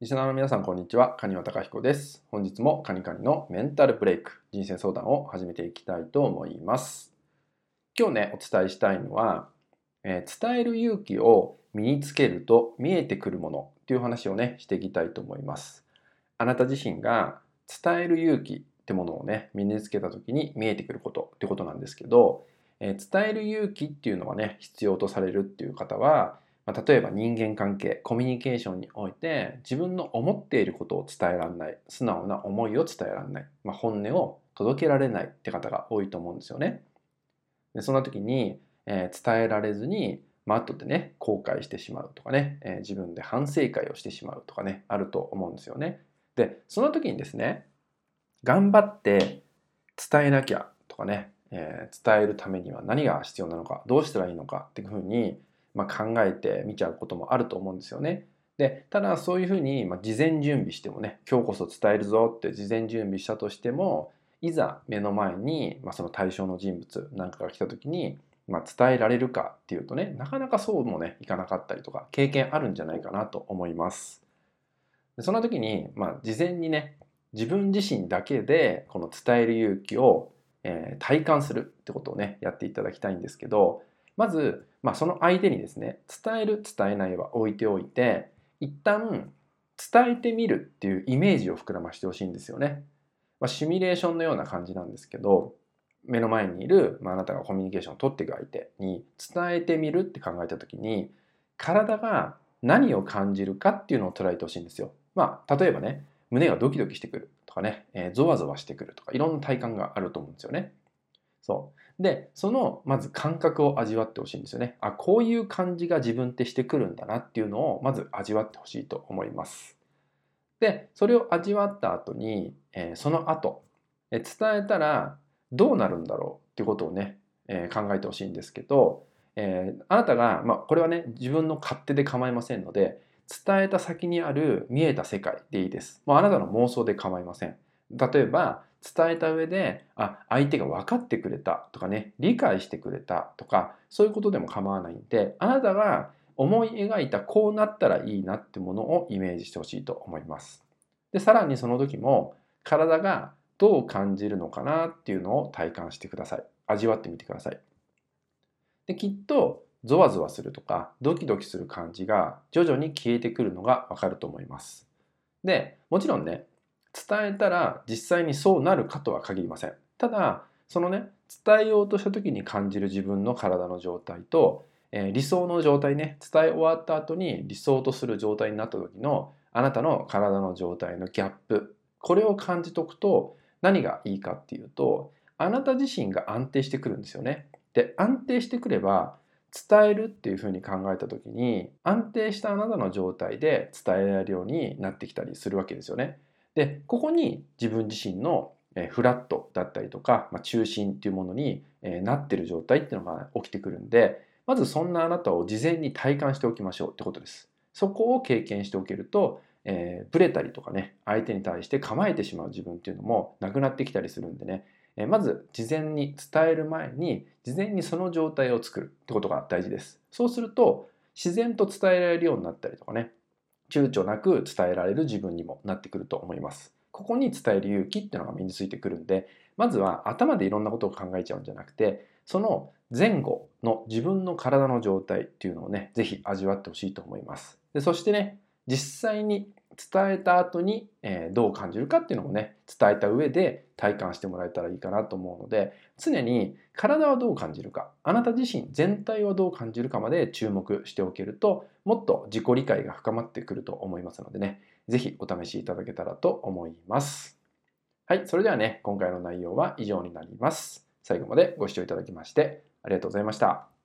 リスナーの皆さん、こんにちは。カニワタカヒコです。本日もカニカニのメンタルブレイク、人生相談を始めていきたいと思います。今日ね、お伝えしたいのは、えー伝える勇気を身につけると見えてくるものっていう話をね、していきたいと思います。あなた自身が伝える勇気ってものをね、身につけた時に見えてくることってことなんですけど、えー伝える勇気っていうのはね、必要とされるっていう方は、まあ、例えば人間関係コミュニケーションにおいて自分の思っていることを伝えられない素直な思いを伝えられない、まあ、本音を届けられないって方が多いと思うんですよね。でそんな時に、えー伝えられずに、まあ後でね後悔してしまうとかね、えー自分で反省会をしてしまうとかねあると思うんですよね。でその時にですね頑張って伝えなきゃとかね、えー伝えるためには何が必要なのかどうしたらいいのかっていうふうにまあ、考えてみちゃうこともあると思うんですよね。でただそういうふうに、まあ、事前準備してもね今日こそ伝えるぞって事前準備したとしてもいざ目の前に、まあ、その対象の人物なんかが来た時に、まあ、伝えられるかっていうとねなかなかそうもねいかなかったりとか経験あるんじゃないかなと思います。でそんな時に、まあ、事前にね自分自身だけでこの伝える勇気を、えー体感するってことをねやっていただきたいんですけどまず、まあ、その相手にですね伝える伝えないは置いておいて一旦伝えてみるっていうイメージを膨らましてほしいんですよね。まあ、シミュレーションのような感じなんですけど目の前にいる、まあ、あなたがコミュニケーションを取っていく相手に伝えてみるって考えた時に体が何を感じるかっていうのを捉えてほしいんですよ。まあ、例えばね胸がドキドキしてくるとかね、えーゾワゾワしてくるとかいろんな体感があると思うんですよね。そうでそのまず感覚を味わってほしいんですよね。あこういう感じが自分ってしてくるんだなっていうのをまず味わってほしいと思います。でそれを味わった後に、えーその後、えー伝えたらどうなるんだろうっていうことをね、えー考えてほしいんですけど、えーあなたが、まあ、これはね自分の勝手で構いませんので伝えた先にある見えた世界でいいです。もうあなたの妄想で構いません。例えば伝えた上であ相手が分かってくれたとかね理解してくれたとかそういうことでも構わないんであなたが思い描いたこうなったらいいなってものをイメージしてほしいと思います。でさらにその時も体がどう感じるのかなっていうのを体感してください。味わってみてください。できっとゾワゾワするとかドキドキする感じが徐々に消えてくるのがわかると思います。でもちろんね伝えたら実際にそうなるかとは限りません。ただそのね伝えようとした時に感じる自分の体の状態と、えー理想の状態ね伝え終わった後に理想とする状態になった時のあなたの体の状態のギャップこれを感じとくと何がいいかっていうとあなた自身が安定してくるんですよね。で安定してくれば伝えるっていうふうに考えた時に安定したあなたの状態で伝えられるようになってきたりするわけですよね。でここに自分自身のフラットだったりとか、まあ、中心っていうものになってる状態っていうのが起きてくるんでまずそんなあなたを事前に体感しておきましょうってことです。そこを経験しておけると、えーブレたりとかね相手に対して構えてしまう自分っていうのもなくなってきたりするんでね、えーまず事前に伝える前に事前にその状態を作るってことが大事です。そうすると自然と伝えられるようになったりとかね躊躇なく伝えられる自分にもなってくると思います。ここに伝える勇気っていうのが身についてくるんでまずは頭でいろんなことを考えちゃうんじゃなくてその前後の自分の体の状態っていうのをね是非味わってほしいと思います。でそしてね実際に伝えた後に、えーどう感じるかっていうのもね伝えた上で体感してもらえたらいいかなと思うので常に体はどう感じるかあなた自身全体はどう感じるかまで注目しておけるともっと自己理解が深まってくると思いますのでね是非お試しいただけたらと思います。はい、それではね今回の内容は以上になります。最後までご視聴いただきましてありがとうございました。